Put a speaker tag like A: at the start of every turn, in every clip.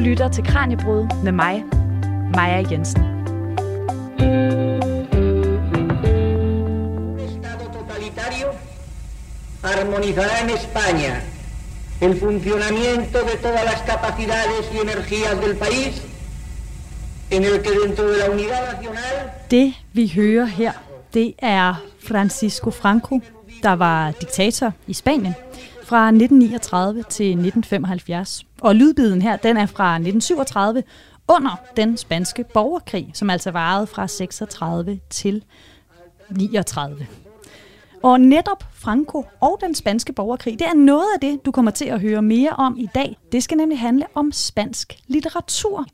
A: lytter til Kranjebrud med mig, Maja Jensen.
B: Estado totalitario armonizará en España el funcionamiento de todas las capacidades y energías del país, en el que dentro de la unidad nacional
A: Det vi hører her, det er Francisco Franco, der var diktator i Spanien fra 1939 til 1975. Og lydbiden her, den er fra 1937 under den spanske borgerkrig, som altså varede fra 36 til 39. Og netop Franco og den spanske borgerkrig, det er noget af det, du kommer til at høre mere om i dag. Det skal nemlig handle om spansk litteratur.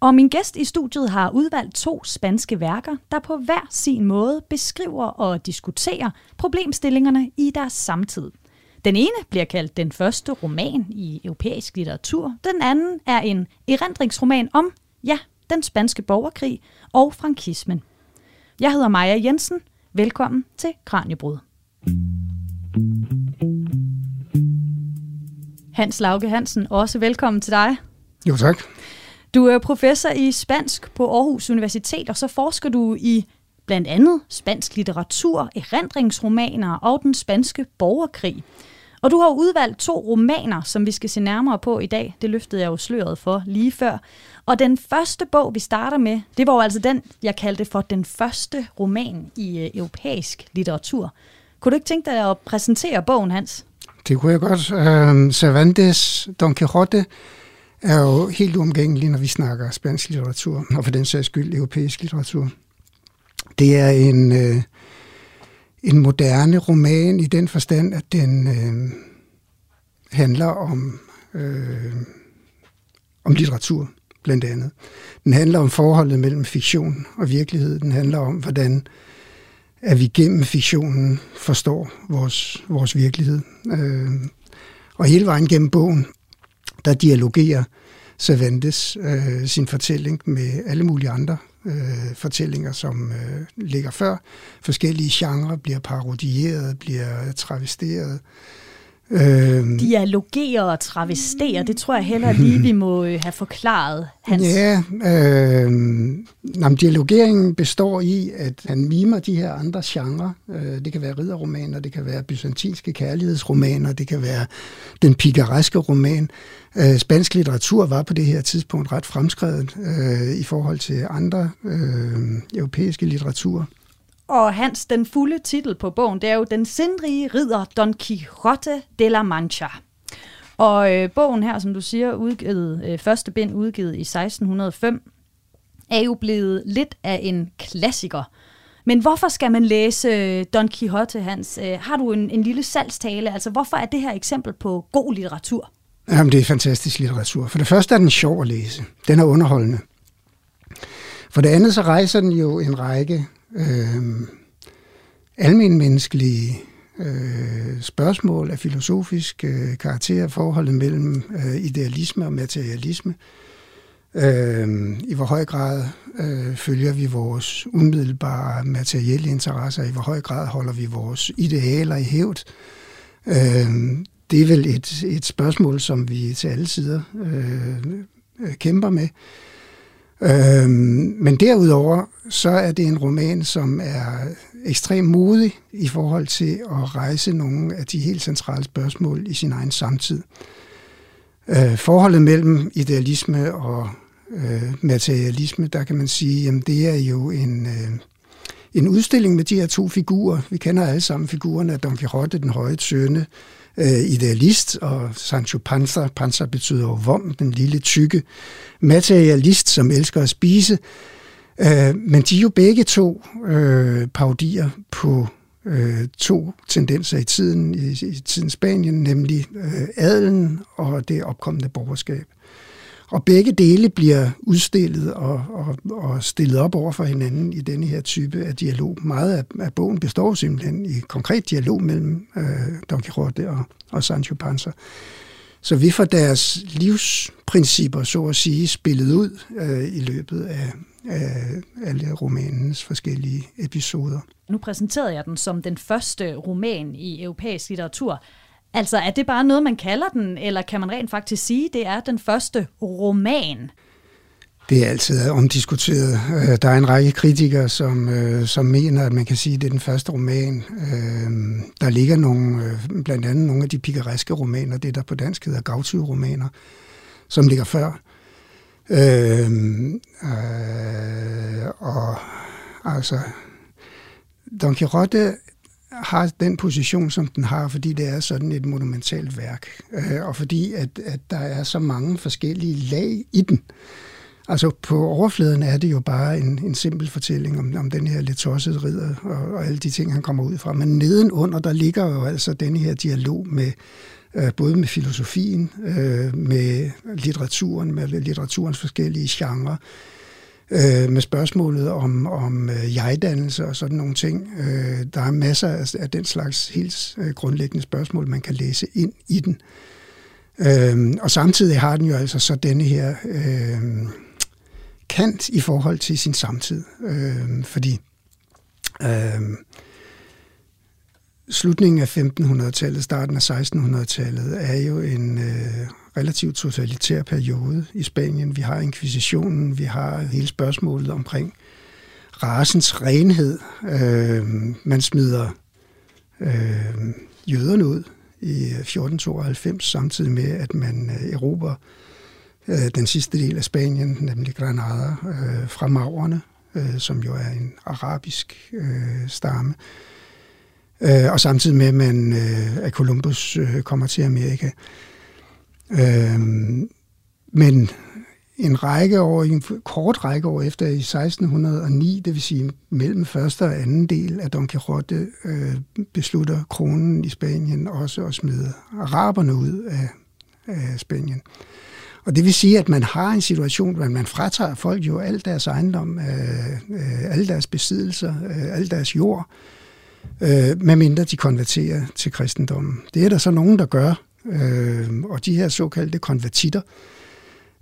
A: Og min gæst i studiet har udvalgt to spanske værker, der på hver sin måde beskriver og diskuterer problemstillingerne i deres samtid. Den ene bliver kaldt den første roman i europæisk litteratur. Den anden er en erindringsroman om, ja, den spanske borgerkrig og frankismen. Jeg hedder Maja Jensen. Velkommen til Kranjebrud. Hans Lauke Hansen, også velkommen til dig.
C: Jo, tak.
A: Du er professor i spansk på Aarhus Universitet, og så forsker du i blandt andet spansk litteratur, erindringsromaner og den spanske borgerkrig. Og du har udvalgt to romaner, som vi skal se nærmere på i dag. Det løftede jeg jo sløret for lige før. Og den første bog, vi starter med, det var jo altså den, jeg kaldte for den første roman i øh, europæisk litteratur. Kunne du ikke tænke dig at præsentere bogen, Hans?
C: Det kunne jeg godt. Uh, Cervantes Don Quixote er jo helt uomgængelig, når vi snakker spansk litteratur, og for den sags skyld europæisk litteratur. Det er en, Øh, en moderne roman i den forstand, at den øh, handler om, øh, om litteratur, blandt andet. Den handler om forholdet mellem fiktion og virkelighed. Den handler om, hvordan at vi gennem fiktionen forstår vores, vores virkelighed. Øh, og hele vejen gennem bogen, der dialogerer Cervantes øh, sin fortælling med alle mulige andre øh, fortællinger, som øh, ligger før. Forskellige genrer bliver parodieret, bliver travesteret.
A: Øh, Dialogerer og travesterer, det tror jeg heller lige, vi må øh, have forklaret, Hans.
C: Ja, øh, jamen, dialogeringen består i, at han mimer de her andre genrer. Øh, det kan være ridderromaner, det kan være byzantinske kærlighedsromaner, det kan være den picareske roman. Øh, spansk litteratur var på det her tidspunkt ret fremskrevet øh, i forhold til andre øh, europæiske litteraturer.
A: Og Hans, den fulde titel på bogen, det er jo Den sindrige ridder Don Quixote de la Mancha. Og øh, bogen her, som du siger, udgivet, øh, første bind udgivet i 1605, er jo blevet lidt af en klassiker. Men hvorfor skal man læse øh, Don Quixote, Hans? Øh, har du en, en lille salgstale? Altså, hvorfor er det her eksempel på god litteratur?
C: Jamen, det er fantastisk litteratur. For det første er den sjov at læse. Den er underholdende. For det andet så rejser den jo en række øh, almenmenneskelige øh, spørgsmål af filosofisk øh, karakter, forholdet mellem øh, idealisme og materialisme. Øh, I hvor høj grad øh, følger vi vores umiddelbare materielle interesser, i hvor høj grad holder vi vores idealer i hævd. Øh, det er vel et, et spørgsmål, som vi til alle sider øh, øh, kæmper med. Øhm, men derudover, så er det en roman, som er ekstremt modig i forhold til at rejse nogle af de helt centrale spørgsmål i sin egen samtid. Øh, forholdet mellem idealisme og øh, materialisme, der kan man sige, jamen det er jo en, øh, en udstilling med de her to figurer. Vi kender alle sammen figurerne af Don Quixote, den høje tønde, øh, Øh, idealist, og Sancho Panza, Panza betyder jo vom, den lille tykke materialist, som elsker at spise. Øh, men de er jo begge to øh, parodier på øh, to tendenser i tiden, i, i tiden Spanien, nemlig øh, adelen og det opkommende borgerskab. Og begge dele bliver udstillet og, og, og stillet op over for hinanden i denne her type af dialog. Meget af, af bogen består simpelthen i konkret dialog mellem øh, Don Quixote og, og Sancho Panza. Så vi får deres livsprincipper, så at sige, spillet ud øh, i løbet af, af alle romanens forskellige episoder.
A: Nu præsenterede jeg den som den første roman i europæisk litteratur. Altså, er det bare noget, man kalder den, eller kan man rent faktisk sige, det er den første roman?
C: Det er altid omdiskuteret. Øh, der er en række kritikere, som, øh, som mener, at man kan sige, at det er den første roman. Øh, der ligger nogle, blandt andet nogle af de pikareske romaner, det der på dansk hedder gavtyve-romaner, som ligger før. Øh, øh, og altså, Don Quixote har den position, som den har, fordi det er sådan et monumentalt værk, øh, og fordi at, at der er så mange forskellige lag i den. Altså på overfladen er det jo bare en, en simpel fortælling om, om den her lidt tossede ridder og, og alle de ting, han kommer ud fra. Men nedenunder, der ligger jo altså den her dialog med øh, både med filosofien, øh, med litteraturen, med litteraturens forskellige genrer, øh, med spørgsmålet om, om øh, jegdannelse og sådan nogle ting. Øh, der er masser af, af den slags helt øh, grundlæggende spørgsmål, man kan læse ind i den. Øh, og samtidig har den jo altså så denne her øh, kant i forhold til sin samtid. Øh, fordi øh, slutningen af 1500-tallet, starten af 1600-tallet, er jo en øh, relativt totalitær periode i Spanien. Vi har inkvisitionen, vi har hele spørgsmålet omkring rasens renhed. Øh, man smider øh, jøderne ud i 1492, samtidig med, at man øh, erobrer øh, den sidste del af Spanien, nemlig Granada, øh, fra maurerne, øh, som jo er en arabisk øh, stamme. Øh, og samtidig med, at, man, øh, at Columbus øh, kommer til Amerika. Øh, Øhm, men en række år, en kort række år efter i 1609, det vil sige mellem første og anden del af Don Quixote, øh, beslutter kronen i Spanien også at smide araberne ud af, af Spanien. Og det vil sige, at man har en situation, hvor man fratager folk jo al deres ejendom, øh, øh, alle deres besiddelser, øh, al deres jord, øh, medmindre de konverterer til kristendommen. Det er der så nogen, der gør, øh, og de her såkaldte konvertitter,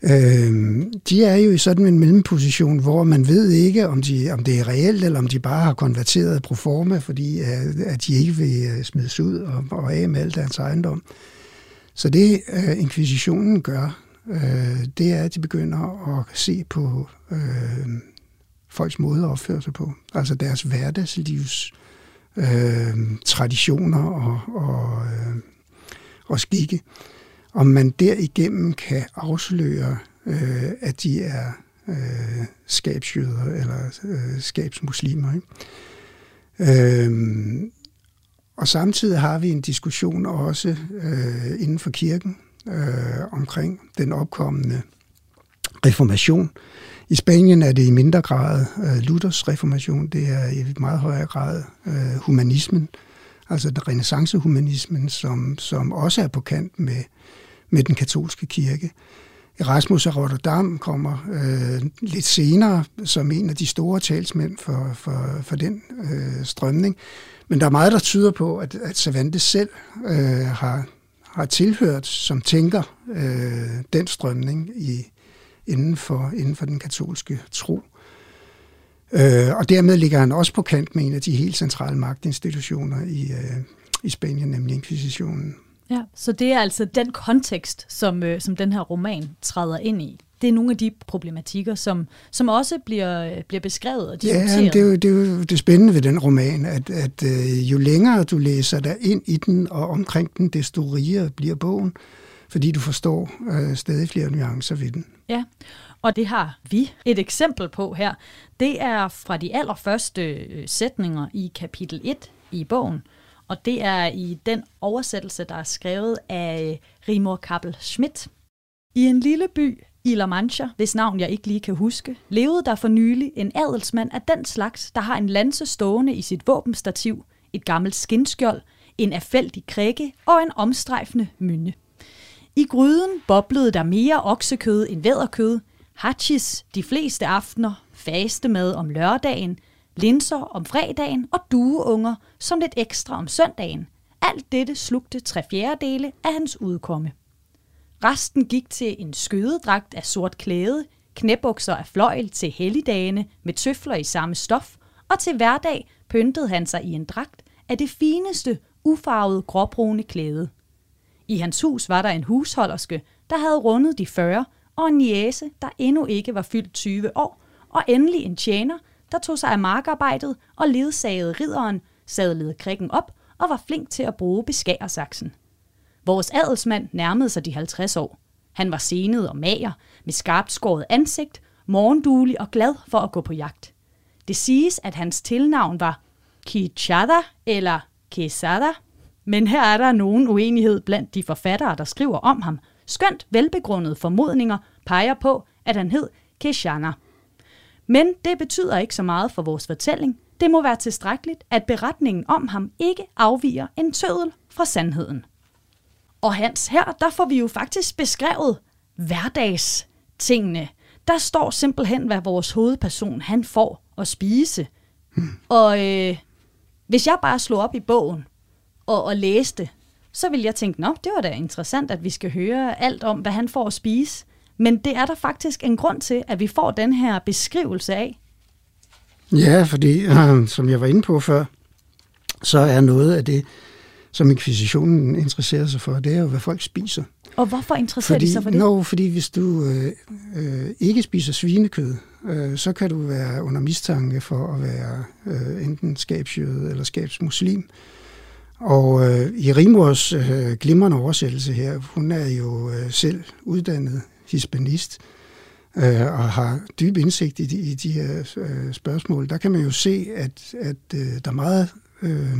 C: øh, de er jo i sådan en mellemposition, hvor man ved ikke, om, de, om det er reelt, eller om de bare har konverteret pro forma, fordi at, at de ikke vil øh, smides ud og, og af med al deres ejendom. Så det, øh, inkvisitionen gør, øh, det er, at de begynder at se på øh, folks måde at opføre sig på. Altså deres hverdagslivs øh, traditioner og, og, øh, og skikke. Om man derigennem kan afsløre, øh, at de er øh, skabsjøder eller øh, skabsmuslimer. Ikke? Øh, og samtidig har vi en diskussion også øh, inden for kirken øh, omkring den opkommende reformation. I Spanien er det i mindre grad øh, Luthers reformation, det er i meget højere grad øh, humanismen, altså den renaissancehumanismen, som, som også er på kant med, med den katolske kirke. Erasmus af Rotterdam kommer øh, lidt senere som en af de store talsmænd for, for, for den øh, strømning. Men der er meget, der tyder på, at, at Cervantes selv øh, har, har tilhørt, som tænker øh, den strømning i, inden, for, inden for den katolske tro. Øh, og dermed ligger han også på kant med en af de helt centrale magtinstitutioner i, øh, i Spanien, nemlig inkvisitionen.
A: Ja, så det er altså den kontekst, som, øh, som den her roman træder ind i. Det er nogle af de problematikker, som, som også bliver, bliver beskrevet og diskuteret.
C: Ja, det er, jo, det er jo det spændende ved den roman, at, at øh, jo længere du læser dig ind i den og omkring den, desto rigere bliver bogen, fordi du forstår øh, stadig flere nuancer ved den.
A: Ja, og det har vi et eksempel på her. Det er fra de allerførste øh, sætninger i kapitel 1 i bogen, og det er i den oversættelse, der er skrevet af øh, Rimor Kappel Schmidt. I en lille by i La Mancha, hvis navn jeg ikke lige kan huske, levede der for nylig en adelsmand af den slags, der har en lanse stående i sit våbenstativ, et gammelt skinskjold, en affældig krække og en omstrejfende mynde. I gryden boblede der mere oksekød end væderkød, hachis de fleste aftener, fastemad om lørdagen, linser om fredagen og dueunger som lidt ekstra om søndagen. Alt dette slugte tre fjerdedele af hans udkomme. Resten gik til en skødedragt af sort klæde, knæbukser af fløjl til helligdagene med tøfler i samme stof, og til hverdag pyntede han sig i en dragt af det fineste, ufarvede gråbrune klæde. I hans hus var der en husholderske, der havde rundet de 40, og en jæse, der endnu ikke var fyldt 20 år, og endelig en tjener, der tog sig af markarbejdet og ledsagede ridderen, sadlede krikken op og var flink til at bruge beskærersaksen. Vores adelsmand nærmede sig de 50 år. Han var senet og mager, med skarpt skåret ansigt, morgenduelig og glad for at gå på jagt. Det siges, at hans tilnavn var Kichada eller Quesada, men her er der nogen uenighed blandt de forfattere, der skriver om ham. Skønt velbegrundede formodninger peger på, at han hed Keshana. Men det betyder ikke så meget for vores fortælling. Det må være tilstrækkeligt, at beretningen om ham ikke afviger en tødel fra sandheden. Og Hans, her der får vi jo faktisk beskrevet hverdagstingene. Der står simpelthen, hvad vores hovedperson han får at spise. Hmm. Og øh, hvis jeg bare slår op i bogen og, og læste, så vil jeg tænke, nå, det var da interessant, at vi skal høre alt om, hvad han får at spise. Men det er der faktisk en grund til, at vi får den her beskrivelse af.
C: Ja, fordi øh, som jeg var inde på før, så er noget af det, som inkvisitionen interesserer sig for, det er jo, hvad folk spiser.
A: Og hvorfor interesserer
C: fordi,
A: de sig for det?
C: Nå, fordi hvis du øh, øh, ikke spiser svinekød, øh, så kan du være under mistanke for at være øh, enten skabsjøde eller skabsmuslim. Og øh, i Rimors øh, glimrende oversættelse her, hun er jo øh, selv uddannet hispanist øh, og har dyb indsigt i de, i de her øh, spørgsmål. Der kan man jo se, at, at øh, der er meget øh,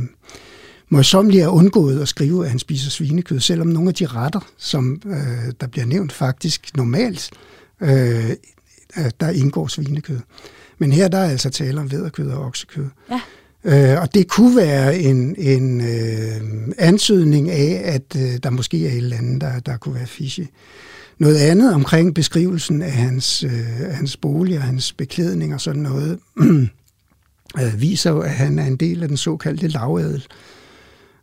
C: møjsommeligt er undgået at skrive, at han spiser svinekød, selvom nogle af de retter, som øh, der bliver nævnt faktisk normalt, øh, der indgår svinekød. Men her der er altså tale om vederkød og oksekød.
A: Ja.
C: Øh, og det kunne være en, en øh, ansøgning af, at øh, der måske er et eller andet, der, der kunne være fishy. Noget andet omkring beskrivelsen af hans, øh, hans bolig og hans beklædning og sådan noget, øh, viser jo, at han er en del af den såkaldte lavadel.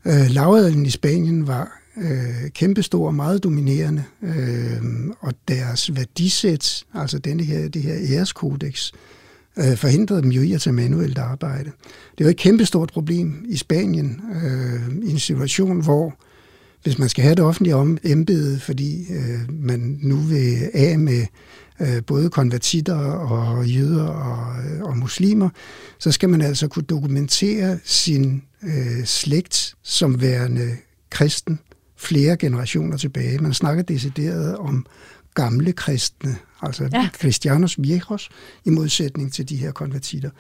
C: Øh, lavadelen i Spanien var øh, kæmpestor og meget dominerende, øh, og deres værdisæt, altså denne her, det her æreskodex, øh, Øh, forhindrede dem jo i at tage manuelt arbejde. Det var et kæmpestort problem i Spanien, øh, i en situation, hvor hvis man skal have det offentlige om embede, fordi øh, man nu vil af med øh, både konvertitter og jøder og, øh, og muslimer, så skal man altså kunne dokumentere sin øh, slægt som værende kristen flere generationer tilbage. Man snakker decideret om gamle kristne, altså ja. Christianos viejos, i modsætning til de her konvertitter.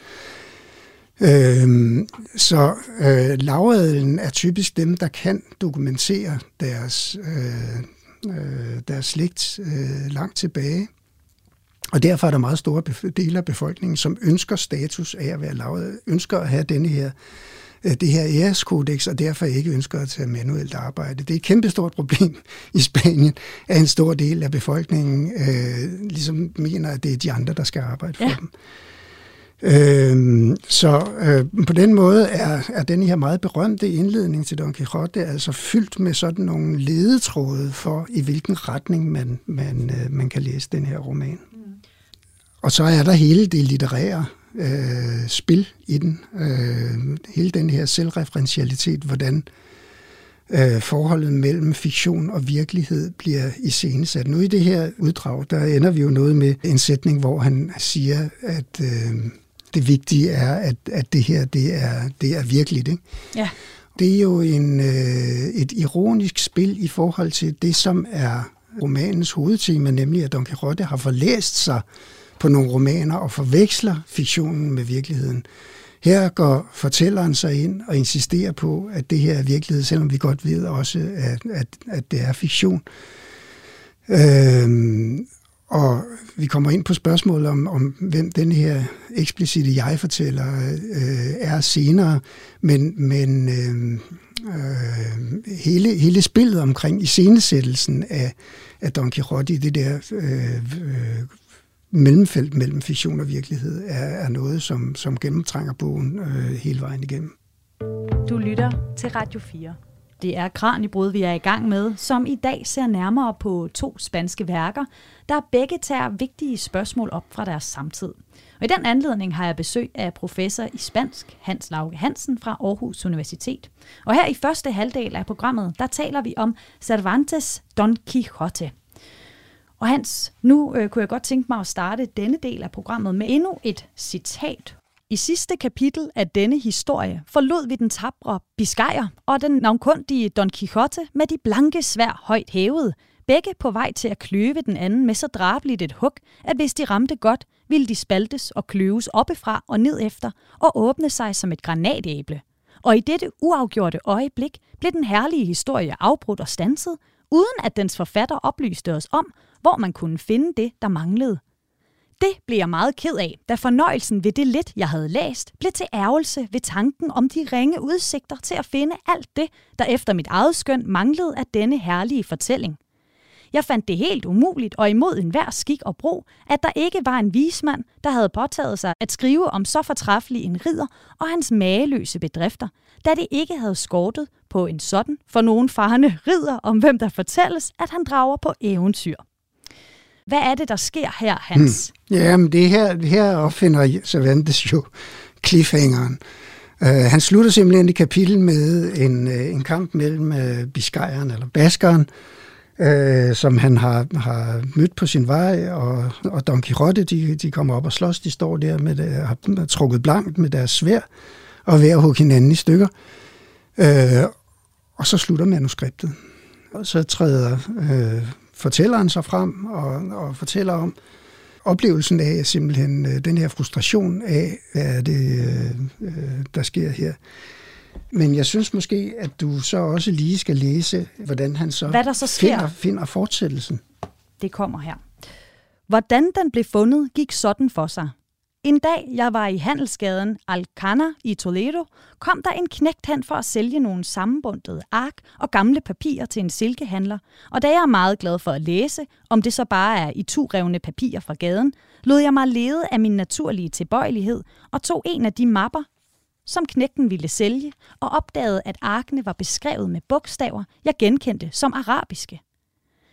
C: Øhm, så øh, lavadelen er typisk dem, der kan dokumentere deres, øh, øh, deres slægt øh, langt tilbage. Og derfor er der meget store dele af befolkningen, som ønsker status af at være lavet, ønsker at have denne her, det her æreskodex, og derfor ikke ønsker at tage manuelt arbejde. Det er et kæmpestort problem i Spanien, at en stor del af befolkningen øh, ligesom mener, at det er de andre, der skal arbejde for ja. dem. Øh, så øh, på den måde er, er den her meget berømte indledning til Don Quixote altså fyldt med sådan nogle ledetråde for, i hvilken retning man, man, øh, man kan læse den her roman. Mm. Og så er der hele det litterære øh, spil i den. Øh, hele den her selvreferentialitet, hvordan øh, forholdet mellem fiktion og virkelighed bliver iscenesat. Nu i det her uddrag, der ender vi jo noget med en sætning, hvor han siger, at øh, det vigtige er, at, at det her det er, det er virkeligt. Ikke?
A: Ja.
C: Det er jo en, øh, et ironisk spil i forhold til det, som er romanens hovedtema, nemlig at Don Quixote har forlæst sig på nogle romaner og forveksler fiktionen med virkeligheden. Her går fortælleren sig ind og insisterer på, at det her er virkelighed, selvom vi godt ved også, at, at, at det er fiktion. Øhm, og vi kommer ind på spørgsmålet om, om hvem den her eksplicite jeg-fortæller øh, er senere, men, men øh, øh, hele, hele spillet omkring iscenesættelsen af, af Don Quixote, det der øh, øh, mellemfelt mellem fiktion og virkelighed, er, er noget, som, som gennemtrænger bogen øh, hele vejen igennem.
A: Du lytter til Radio 4. Det er Kranjebrud, vi er i gang med, som i dag ser nærmere på to spanske værker, der begge tager vigtige spørgsmål op fra deres samtid. Og i den anledning har jeg besøg af professor i spansk, Hans Lauke Hansen fra Aarhus Universitet. Og her i første halvdel af programmet, der taler vi om Cervantes Don Quixote. Og Hans, nu øh, kunne jeg godt tænke mig at starte denne del af programmet med endnu et citat i sidste kapitel af denne historie forlod vi den tabre Biscayer og den navnkundige Don Quixote med de blanke svær højt hævet, begge på vej til at kløve den anden med så drabeligt et hug, at hvis de ramte godt, ville de spaltes og kløves oppefra og ned efter og åbne sig som et granatæble. Og i dette uafgjorte øjeblik blev den herlige historie afbrudt og stanset, uden at dens forfatter oplyste os om, hvor man kunne finde det, der manglede. Det blev jeg meget ked af, da fornøjelsen ved det lidt, jeg havde læst, blev til ærgelse ved tanken om de ringe udsigter til at finde alt det, der efter mit eget skøn manglede af denne herlige fortælling. Jeg fandt det helt umuligt og imod enhver skik og brug, at der ikke var en vismand, der havde påtaget sig at skrive om så fortræffelig en ridder og hans mageløse bedrifter, da det ikke havde skortet på en sådan for nogen farne ridder, om hvem der fortælles, at han drager på eventyr. Hvad er det, der sker her, Hans?
C: Hmm. Jamen, det her, her opfinder Cervantes jo cliffhangeren. Uh, han slutter simpelthen et kapitel med en, uh, en kamp mellem uh, biskejeren eller baskeren, øh, som han har, har mødt på sin vej, og, og Don Quixote, de, de kommer op og slås, de står der med det, har trukket blankt med deres svær, og ved at hugge hinanden i stykker. Øh, og så slutter manuskriptet. Og så træder øh, fortælleren sig frem og, og fortæller om oplevelsen af simpelthen øh, den her frustration af, hvad er det, øh, øh, der sker her. Men jeg synes måske, at du så også lige skal læse, hvordan han så,
A: hvad der så sker.
C: Finder, finder fortsættelsen.
A: Det kommer her. Hvordan den blev fundet, gik sådan for sig. En dag, jeg var i handelsgaden Alcana i Toledo, kom der en knægt hen for at sælge nogle sammenbundede ark og gamle papirer til en silkehandler, og da jeg er meget glad for at læse, om det så bare er i to revne papirer fra gaden, lod jeg mig lede af min naturlige tilbøjelighed og tog en af de mapper, som knægten ville sælge, og opdagede, at arkene var beskrevet med bogstaver, jeg genkendte som arabiske.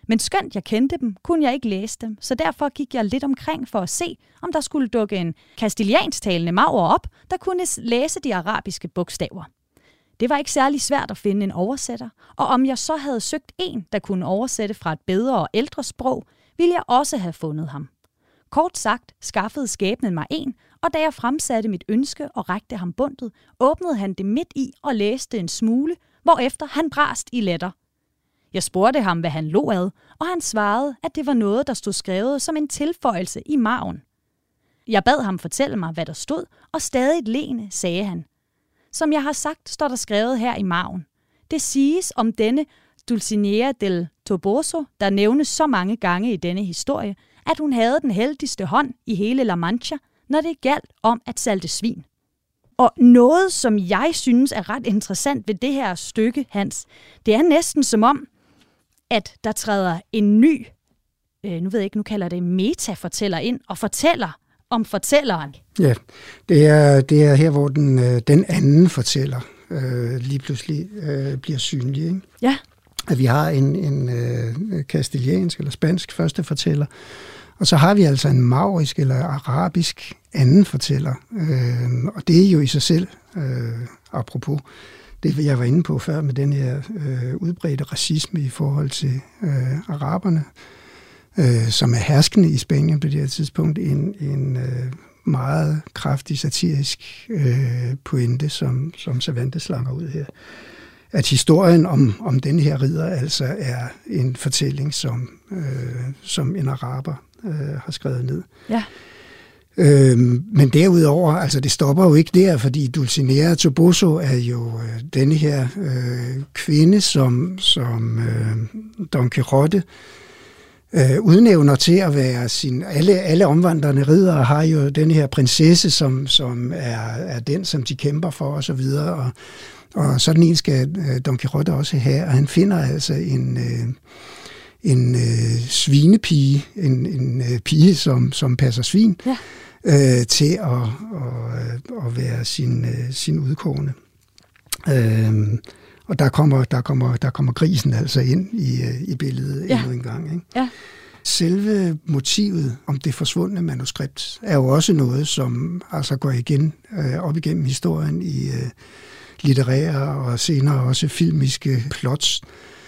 A: Men skønt jeg kendte dem, kunne jeg ikke læse dem, så derfor gik jeg lidt omkring for at se, om der skulle dukke en kastilianstalende maver op, der kunne læse de arabiske bogstaver. Det var ikke særlig svært at finde en oversætter, og om jeg så havde søgt en, der kunne oversætte fra et bedre og ældre sprog, ville jeg også have fundet ham. Kort sagt skaffede skæbnen mig en, og da jeg fremsatte mit ønske og rækte ham bundet, åbnede han det midt i og læste en smule, hvorefter han brast i latter. – jeg spurgte ham, hvad han lå ad, og han svarede, at det var noget, der stod skrevet som en tilføjelse i maven. Jeg bad ham fortælle mig, hvad der stod, og stadig lene, sagde han. Som jeg har sagt, står der skrevet her i maven. Det siges om denne Dulcinea del Toboso, der nævnes så mange gange i denne historie, at hun havde den heldigste hånd i hele La Mancha, når det galt om at salte svin. Og noget, som jeg synes er ret interessant ved det her stykke, Hans, det er næsten som om, at der træder en ny, øh, nu ved jeg ikke, nu kalder det metafortæller ind, og fortæller om fortælleren.
C: Ja, det er, det er her, hvor den, øh, den anden fortæller øh, lige pludselig øh, bliver synlig. Ikke?
A: Ja.
C: At vi har en, en øh, kastiliansk eller spansk første fortæller, og så har vi altså en maurisk eller arabisk anden fortæller. Øh, og det er jo i sig selv, øh, apropos, det, jeg var inde på før med den her øh, udbredte racisme i forhold til øh, araberne, øh, som er herskende i Spanien på det her tidspunkt, en, en øh, meget kraftig satirisk øh, pointe, som, som Cervantes slanger ud her. At historien om, om den her ridder altså er en fortælling, som, øh, som en araber øh, har skrevet ned.
A: Ja.
C: Øhm, men derudover, altså det stopper jo ikke der, fordi Dulcinea Toboso er jo øh, denne her øh, kvinde, som, som øh, Don Quixote øh, udnævner til at være sin... Alle, alle omvandrende ridere har jo den her prinsesse, som, som er, er den, som de kæmper for osv., og, så videre, og, og sådan en skal øh, Don Quixote også have, og han finder altså en... Øh, en øh, svinepige, en, en øh, pige, som, som passer svin, ja øh, til at, at, at være sin, øh, sin udkårende. Øh, Og der kommer, der, kommer, der kommer grisen altså ind i, øh, i billedet ja. endnu en gang. Ikke?
A: Ja.
C: Selve motivet om det forsvundne manuskript er jo også noget, som altså går igen øh, op igennem historien i øh, litterære og senere også filmiske plots.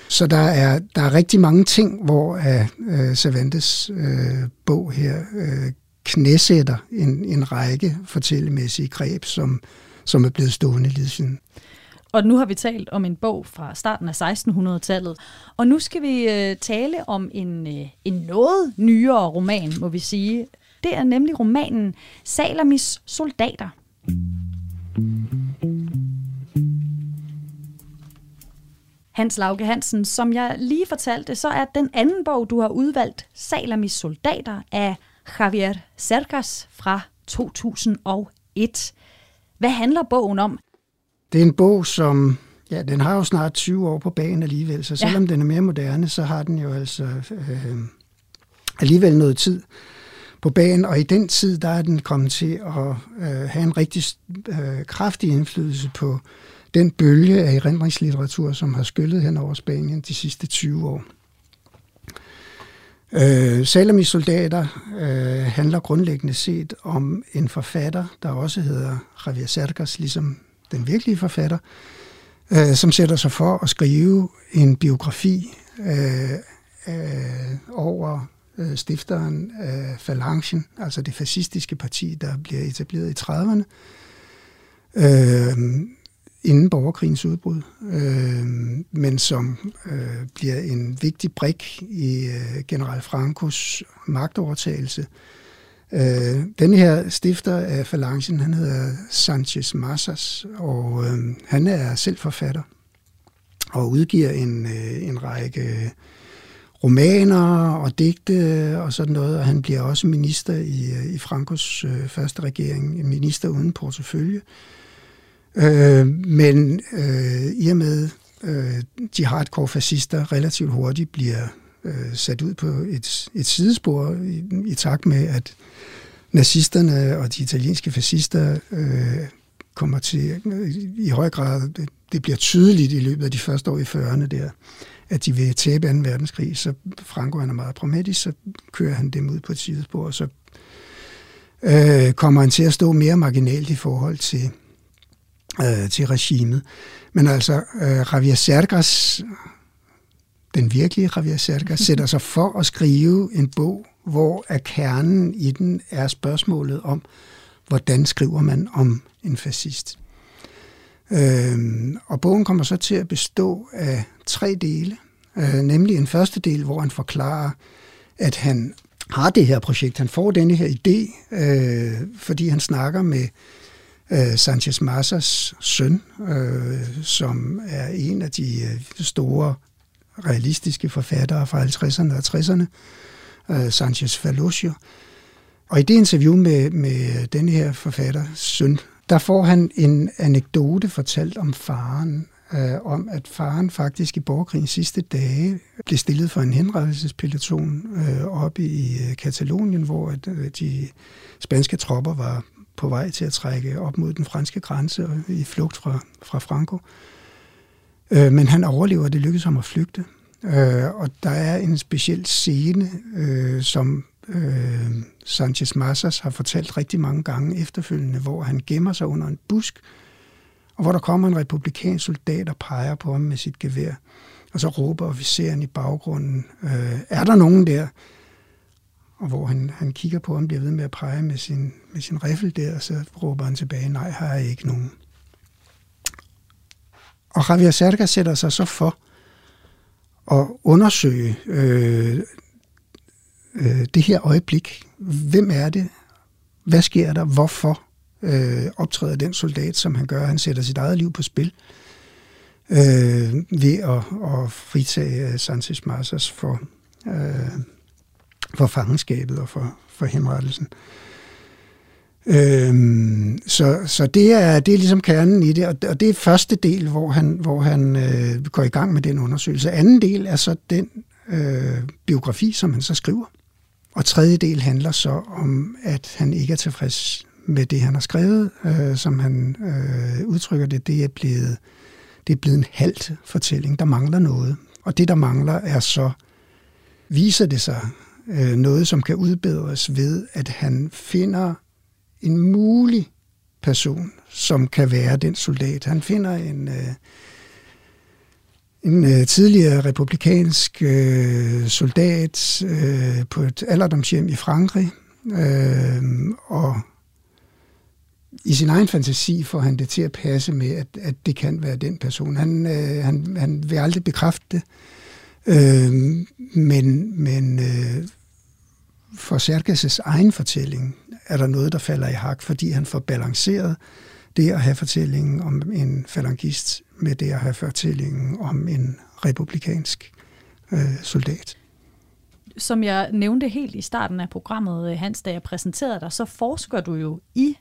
C: Så der er, der er rigtig mange ting, hvor uh, Cervantes uh, bog her uh, knæsætter en, en række fortællemæssige greb, som, som er blevet stående lige siden.
A: Og nu har vi talt om en bog fra starten af 1600-tallet, og nu skal vi øh, tale om en, øh, en noget nyere roman, må vi sige. Det er nemlig romanen Salamis soldater. Hans Lauke Hansen, som jeg lige fortalte, så er den anden bog, du har udvalgt, Salamis soldater, af Javier Cercas fra 2001. Hvad handler bogen om?
C: Det er en bog, som ja, den har jo snart 20 år på banen alligevel, så selvom ja. den er mere moderne, så har den jo altså øh, alligevel noget tid på banen, og i den tid, der er den kommet til at øh, have en rigtig øh, kraftig indflydelse på den bølge af erindringslitteratur, som har skyllet hen over Spanien de sidste 20 år. Øh, Salamis soldater øh, handler grundlæggende set om en forfatter, der også hedder Javier Cercas, ligesom den virkelige forfatter, øh, som sætter sig for at skrive en biografi øh, øh, over øh, stifteren af Falangen, altså det fascistiske parti, der bliver etableret i 30'erne, øh, inden borgerkrigens udbrud, øh, men som øh, bliver en vigtig brik i øh, general Frankos magtovertagelse Øh, den her stifter af Falangen, han hedder Sanchez Massas, og øh, han er selv forfatter og udgiver en, øh, en række romaner og digte og sådan noget, og han bliver også minister i, øh, i Frankos øh, første regering, minister uden portefølje. Øh, Øh, men øh, i og med øh, de hardcore fascister relativt hurtigt bliver øh, sat ud på et, et sidespor i, i takt med, at nazisterne og de italienske fascister øh, kommer til øh, i høj grad, det, det bliver tydeligt i løbet af de første år i 40'erne der, at de vil tabe 2. verdenskrig, så Franco han er meget pragmatisk, så kører han dem ud på et sidespor, og så øh, kommer han til at stå mere marginalt i forhold til, øh, til regimet. Men altså, øh, Javier Sergas den virkelige Javier Cercas, sætter sig for at skrive en bog, hvor er kernen i den er spørgsmålet om, hvordan skriver man om en fascist. Øhm, og bogen kommer så til at bestå af tre dele, øh, nemlig en første del, hvor han forklarer, at han har det her projekt. Han får denne her idé, øh, fordi han snakker med øh, Sanchez Massas søn, øh, som er en af de øh, store realistiske forfattere fra 50'erne og 60'erne, øh, Sanchez Falosio. Og i det interview med, med den her forfatter, søn, der får han en anekdote fortalt om faren, øh, om at faren faktisk i borgerkrigens sidste dage blev stillet for en henrettelsespeloton øh, oppe i øh, Katalonien, hvor at, øh, de spanske tropper var på vej til at trække op mod den franske grænse og i flugt fra, fra Franco. Øh, men han overlever, det lykkes ham at flygte. Øh, og der er en speciel scene, øh, som øh, Sanchez Massas har fortalt rigtig mange gange efterfølgende, hvor han gemmer sig under en busk, og hvor der kommer en republikansk soldat og peger på ham med sit gevær. Og så råber officeren i baggrunden, øh, er der nogen der? Og hvor han, han kigger på ham, bliver ved med at pege med sin, med sin riffel der, og så råber han tilbage, nej, har jeg ikke nogen. Og Javier Serga sætter sig så for at undersøge øh, øh, det her øjeblik. Hvem er det? Hvad sker der? Hvorfor øh, optræder den soldat, som han gør? Han sætter sit eget liv på spil øh, ved at, at fritage øh, Sanchez Marsas for, øh, for fangenskabet og for, for henrettelsen. Øhm, så så det, er, det er ligesom kernen i det, og det er første del, hvor han, hvor han øh, går i gang med den undersøgelse. Anden del er så den øh, biografi, som han så skriver. Og tredje del handler så om, at han ikke er tilfreds med det, han har skrevet, øh, som han øh, udtrykker det. Det er blevet det er blevet en halvt fortælling. Der mangler noget. Og det, der mangler, er så, viser det sig øh, noget, som kan udbedres ved, at han finder en mulig person, som kan være den soldat. Han finder en, øh, en øh, tidligere republikansk øh, soldat øh, på et alderdomshjem i Frankrig, øh, og i sin egen fantasi får han det til at passe med, at, at det kan være den person. Han, øh, han, han vil aldrig bekræfte det, øh, men, men øh, for Serkes' egen fortælling er der noget, der falder i hak, fordi han får balanceret det at have fortællingen om en falangist med det at have fortællingen om en republikansk øh, soldat.
A: Som jeg nævnte helt i starten af programmet, øh, Hans, da jeg præsenterede dig, så forsker du jo i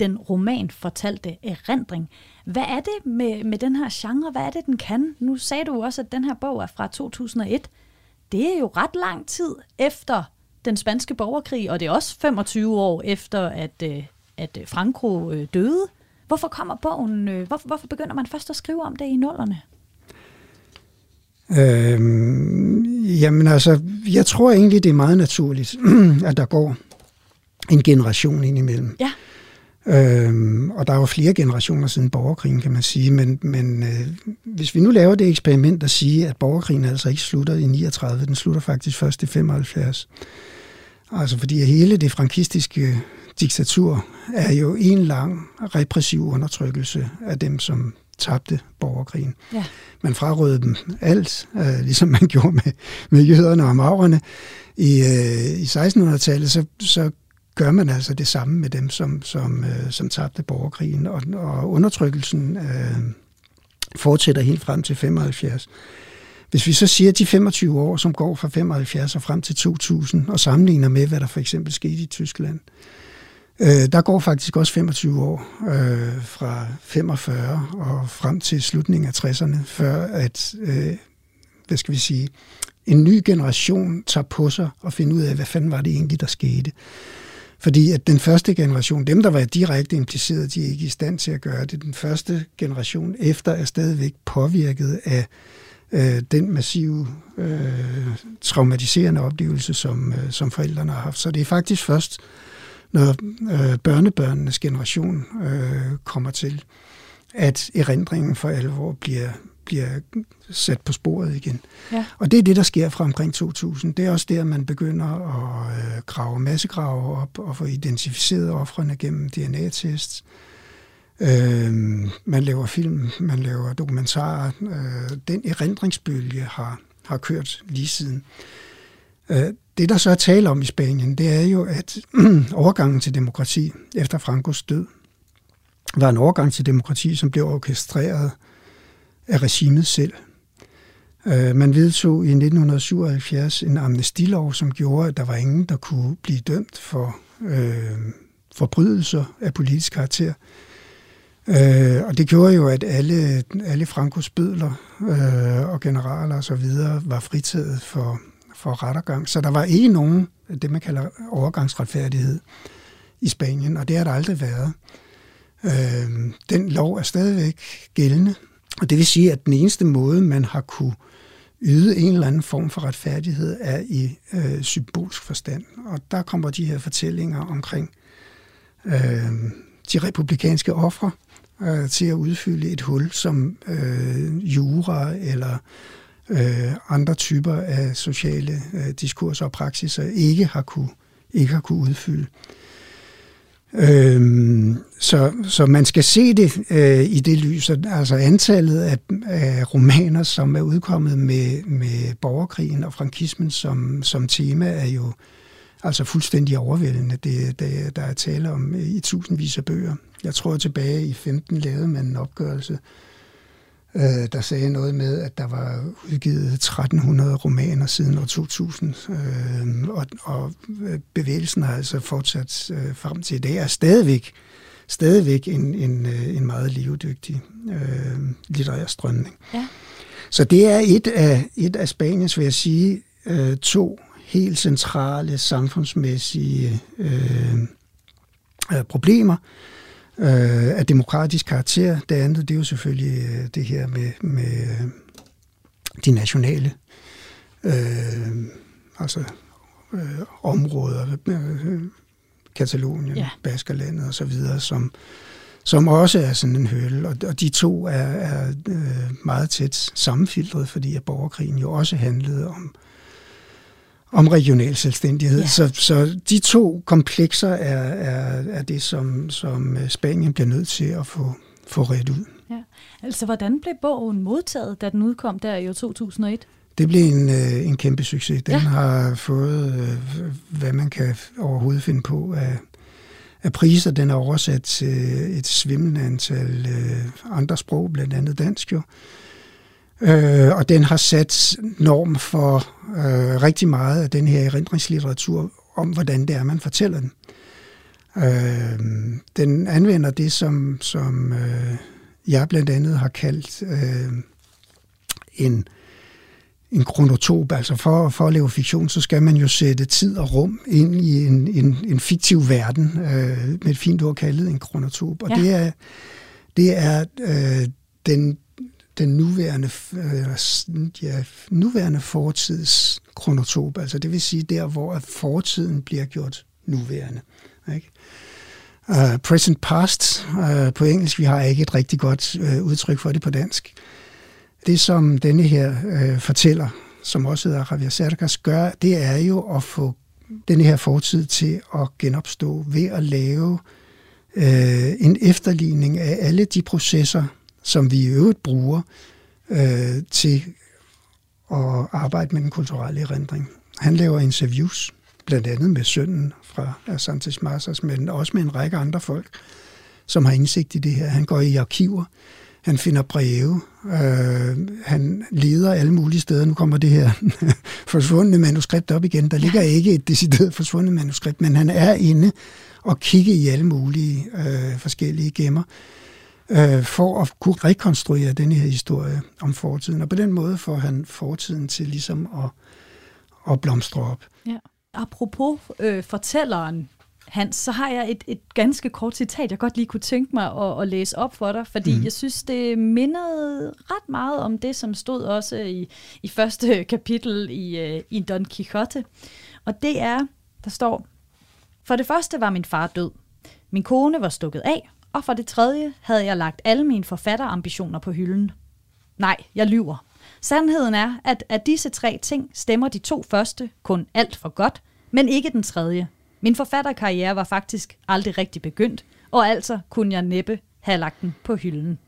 A: den roman fortalte erindring. Hvad er det med, med den her genre? Hvad er det, den kan? Nu sagde du også, at den her bog er fra 2001. Det er jo ret lang tid efter den spanske borgerkrig, og det er også 25 år efter, at, øh, at Franco øh, døde. Hvorfor kommer bogen, hvorfor, hvorfor begynder man først at skrive om det i nullerne?
C: Øhm, jamen altså, jeg tror egentlig, det er meget naturligt, at der går en generation ind imellem.
A: Ja.
C: Øhm, og der er jo flere generationer siden borgerkrigen, kan man sige. Men, men øh, hvis vi nu laver det eksperiment at sige, at borgerkrigen altså ikke slutter i 39, den slutter faktisk først i 75. Altså fordi hele det frankistiske diktatur er jo en lang repressiv undertrykkelse af dem, som tabte borgerkrigen.
A: Ja.
C: Man frarøvede dem alt, øh, ligesom man gjorde med, med jøderne og maurerne. I, øh, i 1600-tallet, så, så gør man altså det samme med dem, som, som, øh, som tabte borgerkrigen. Og, og undertrykkelsen øh, fortsætter helt frem til 75. Hvis vi så siger de 25 år, som går fra 75 og frem til 2000, og sammenligner med, hvad der for eksempel skete i Tyskland, øh, der går faktisk også 25 år øh, fra 45 og frem til slutningen af 60'erne, før at, øh, hvad skal vi sige, en ny generation tager på sig og finder ud af, hvad fanden var det egentlig, der skete. Fordi at den første generation, dem der var direkte impliceret, de er ikke i stand til at gøre det. Den første generation efter er stadigvæk påvirket af øh, den massive øh, traumatiserende oplevelse, som, øh, som forældrene har haft. Så det er faktisk først, når øh, børnebørnenes generation øh, kommer til, at erindringen for alvor bliver, bliver sat på sporet igen.
A: Ja.
C: Og det er det, der sker fra omkring 2000. Det er også der, man begynder at øh, grave massegrave op og få identificeret offrene gennem DNA-tests. Øh, man laver film, man laver dokumentarer. Øh, den erindringsbølge har, har kørt lige siden. Øh, det, der så er tale om i Spanien, det er jo, at overgangen til demokrati efter Francos død var en overgang til demokrati, som blev orkestreret af regimet selv. Øh, man vedtog i 1977 en amnestilov, som gjorde, at der var ingen, der kunne blive dømt for øh, forbrydelser af politisk karakter. Øh, og det gjorde jo, at alle, alle Frankos bødler øh, og generaler osv. var fritaget for, for rettergang. Så der var ikke nogen, det man kalder overgangsretfærdighed i Spanien, og det har der aldrig været. Øh, den lov er stadigvæk gældende, og det vil sige, at den eneste måde, man har kunne yde en eller anden form for retfærdighed, er i øh, symbolsk forstand. Og der kommer de her fortællinger omkring øh, de republikanske ofre øh, til at udfylde et hul, som øh, jura eller øh, andre typer af sociale øh, diskurser og praksiser ikke har kunne, ikke har kunne udfylde. Øh, Øhm, så, så man skal se det øh, i det lys, altså antallet af, af romaner, som er udkommet med, med borgerkrigen og frankismen som, som tema, er jo altså fuldstændig overvældende. Det, det, der er tale om i tusindvis af bøger. Jeg tror tilbage i 15 lavede man en opgørelse, øh, der sagde noget med, at der var udgivet 1300 romaner siden år 2000, øh, og, og bevægelsen har altså fortsat øh, frem til i dag, er stadigvæk, stadigvæk en, en, øh, en meget levedygtig øh, litterær strømning.
A: Ja.
C: Så det er et af, et af Spaniens, vil jeg sige, øh, to helt centrale samfundsmæssige øh, øh, problemer, øh, af demokratisk karakter. Det andet, det er jo selvfølgelig øh, det her med, med øh, de nationale øh, altså øh, områder, øh, Katalonien, ja. Baskerlandet osv., som, som også er sådan en høl. Og, og de to er, er øh, meget tæt sammenfiltret, fordi at borgerkrigen jo også handlede om om regional selvstændighed. Ja. Så, så de to komplekser er, er, er det, som, som Spanien bliver nødt til at få, få ret ud.
A: Ja. Altså, hvordan blev bogen modtaget, da den udkom der i 2001?
C: Det blev en, øh, en kæmpe succes. Den ja. har fået, øh, hvad man kan overhovedet finde på af, af priser. Den er oversat til et svimlende antal øh, andre sprog, blandt andet dansk jo. Øh, og den har sat norm for øh, rigtig meget af den her erindringslitteratur om, hvordan det er, man fortæller den. Øh, den anvender det, som, som øh, jeg blandt andet har kaldt øh, en, en kronotop. Altså for, for at lave fiktion, så skal man jo sætte tid og rum ind i en, en, en fiktiv verden, øh, med et fint ord kaldet en kronotop. Og ja. det er, det er øh, den den nuværende, øh, ja, nuværende fortids kronotop, altså det vil sige der, hvor fortiden bliver gjort nuværende. Ikke? Uh, present past uh, på engelsk, vi har ikke et rigtig godt uh, udtryk for det på dansk. Det, som denne her uh, fortæller, som også hedder Javier Cercas, gør, det er jo at få denne her fortid til at genopstå ved at lave uh, en efterligning af alle de processer, som vi i øvrigt bruger øh, til at arbejde med den kulturelle erindring. Han laver interviews, blandt andet med sønnen fra Santos Marsas, men også med en række andre folk, som har indsigt i det her. Han går i arkiver, han finder breve, øh, han leder alle mulige steder. Nu kommer det her forsvundne manuskript op igen. Der ligger ikke et decideret forsvundet manuskript, men han er inde og kigger i alle mulige øh, forskellige gemmer øh, for at kunne rekonstruere den her historie om fortiden. Og på den måde får han fortiden til ligesom at, at blomstre op.
A: Ja. Apropos øh, fortælleren, Hans, så har jeg et, et ganske kort citat, jeg godt lige kunne tænke mig at, at læse op for dig, fordi mm. jeg synes, det mindede ret meget om det, som stod også i, i første kapitel i, øh, i Don Quixote. Og det er, der står, For det første var min far død. Min kone var stukket af, og for det tredje havde jeg lagt alle mine forfatterambitioner på hylden. Nej, jeg lyver. Sandheden er, at af disse tre ting stemmer de to første kun alt for godt, men ikke den tredje. Min forfatterkarriere var faktisk aldrig rigtig begyndt, og altså kunne jeg næppe have lagt den på hylden.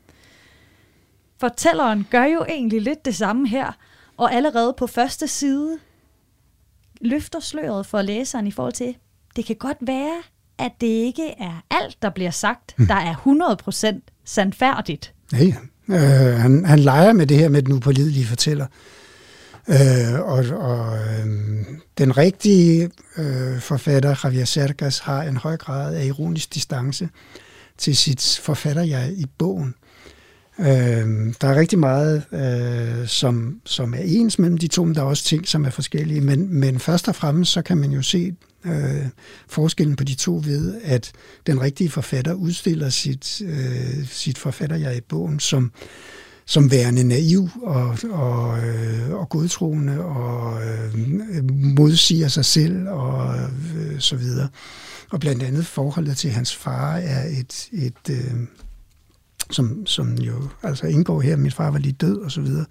A: Fortælleren gør jo egentlig lidt det samme her, og allerede på første side løfter sløret for læseren i forhold til, det kan godt være, at det ikke er alt, der bliver sagt, hmm. der er 100% sandfærdigt.
C: Nej, øh, han, han leger med det her med den upålidelige fortæller. Øh, og og øh, den rigtige øh, forfatter, Javier Cercas, har en høj grad af ironisk distance til sit forfatterjeg i bogen. Øh, der er rigtig meget, øh, som, som er ens mellem de to, men der er også ting, som er forskellige. Men, men først og fremmest, så kan man jo se øh, forskellen på de to ved, at den rigtige forfatter udstiller sit, øh, sit forfatterjeg i bogen som, som værende naiv og, og, øh, og godtroende og øh, modsiger sig selv og øh, så videre. Og blandt andet forholdet til hans far er et, et øh, som, som jo altså indgår her, min far var lige død og så videre.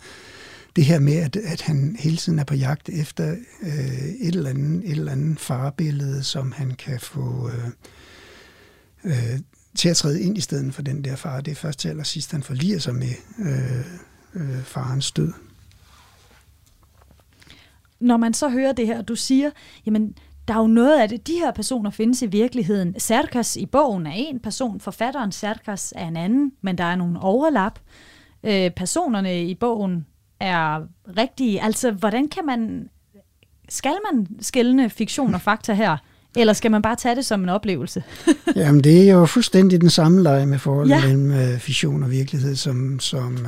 C: Det her med, at, at han hele tiden er på jagt efter øh, et, eller andet, et eller andet farbillede, som han kan få øh, øh, til at træde ind i stedet for den der far. Det er først til allersidst, han forliger sig med øh, øh, farens død.
A: Når man så hører det her, du siger, jamen der er jo noget af det, de her personer findes i virkeligheden. Serkas i bogen er en person, forfatteren Serkas er en anden, men der er nogle overlap. Øh, personerne i bogen er rigtige. Altså, hvordan kan man... Skal man skældne fiktion og fakta her? Eller skal man bare tage det som en oplevelse?
C: Jamen, det er jo fuldstændig den samme leg med forholdet ja. mellem øh, fiktion og virkelighed, som, som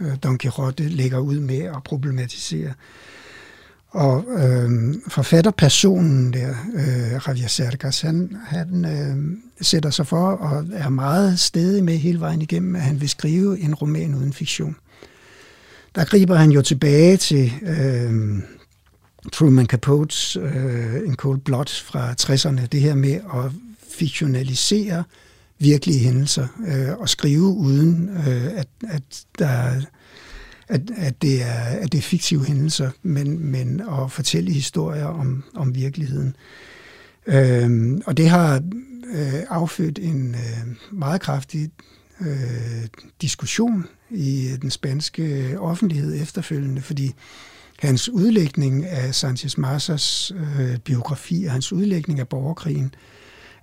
C: øh, Don Quixote lægger ud med at problematisere. Og øh, forfatterpersonen der, øh, Javier Sergas, han, han øh, sætter sig for og er meget stedig med hele vejen igennem, at han vil skrive en roman uden fiktion. Der griber han jo tilbage til øh, Truman Capotes øh, En Cold Blood fra 60'erne, det her med at fiktionalisere virkelige hændelser øh, og skrive uden, øh, at, at der at, at, det er, at det er fiktive hændelser, men, men at fortælle historier om, om virkeligheden. Øh, og det har øh, affødt en øh, meget kraftig øh, diskussion i den spanske offentlighed efterfølgende, fordi hans udlægning af Sanchez Massas øh, biografi og hans udlægning af borgerkrigen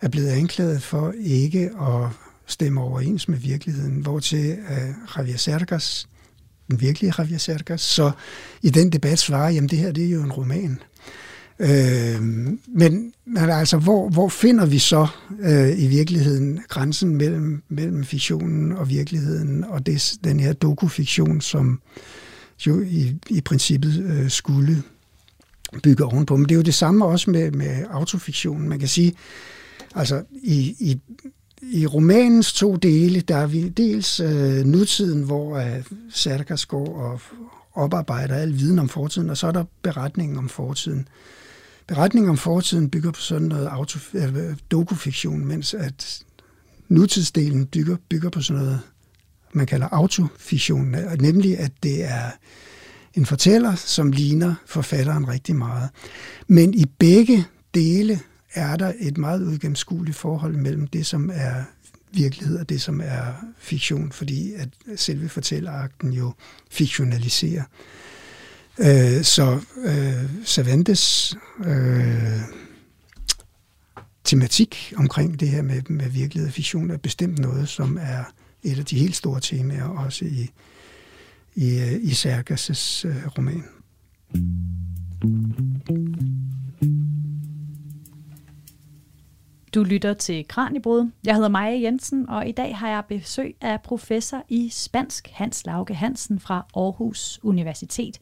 C: er blevet anklaget for ikke at stemme overens med virkeligheden, hvor til øh, Javier Sergas den virkelige Javier Cercas, så i den debat svarer, jamen det her det er jo en roman. Øh, men, men altså, hvor, hvor finder vi så øh, i virkeligheden grænsen mellem, mellem fiktionen og virkeligheden, og det, den her dokufiktion, som jo i, i princippet øh, skulle bygge ovenpå. Men det er jo det samme også med, med autofiktionen. Man kan sige, altså i, i i romanens to dele, der er vi dels øh, nutiden, hvor øh, Sarkas går og oparbejder al viden om fortiden, og så er der beretningen om fortiden. Beretningen om fortiden bygger på sådan noget auto, øh, dokufiktion, mens at nutidsdelen bygger, bygger på sådan noget, man kalder autofiktion, nemlig at det er en fortæller, som ligner forfatteren rigtig meget. Men i begge dele er der et meget udgennemskueligt forhold mellem det, som er virkelighed og det, som er fiktion, fordi at selve fortællerakten jo fiktionaliserer. Øh, så øh, Cervantes øh, tematik omkring det her med, med virkelighed og fiktion er bestemt noget, som er et af de helt store temaer også i, i, øh, i Sergas' øh, roman.
A: Du lytter til Kranjebrud. Jeg hedder Maja Jensen, og i dag har jeg besøg af professor i spansk Hans Lauke Hansen fra Aarhus Universitet.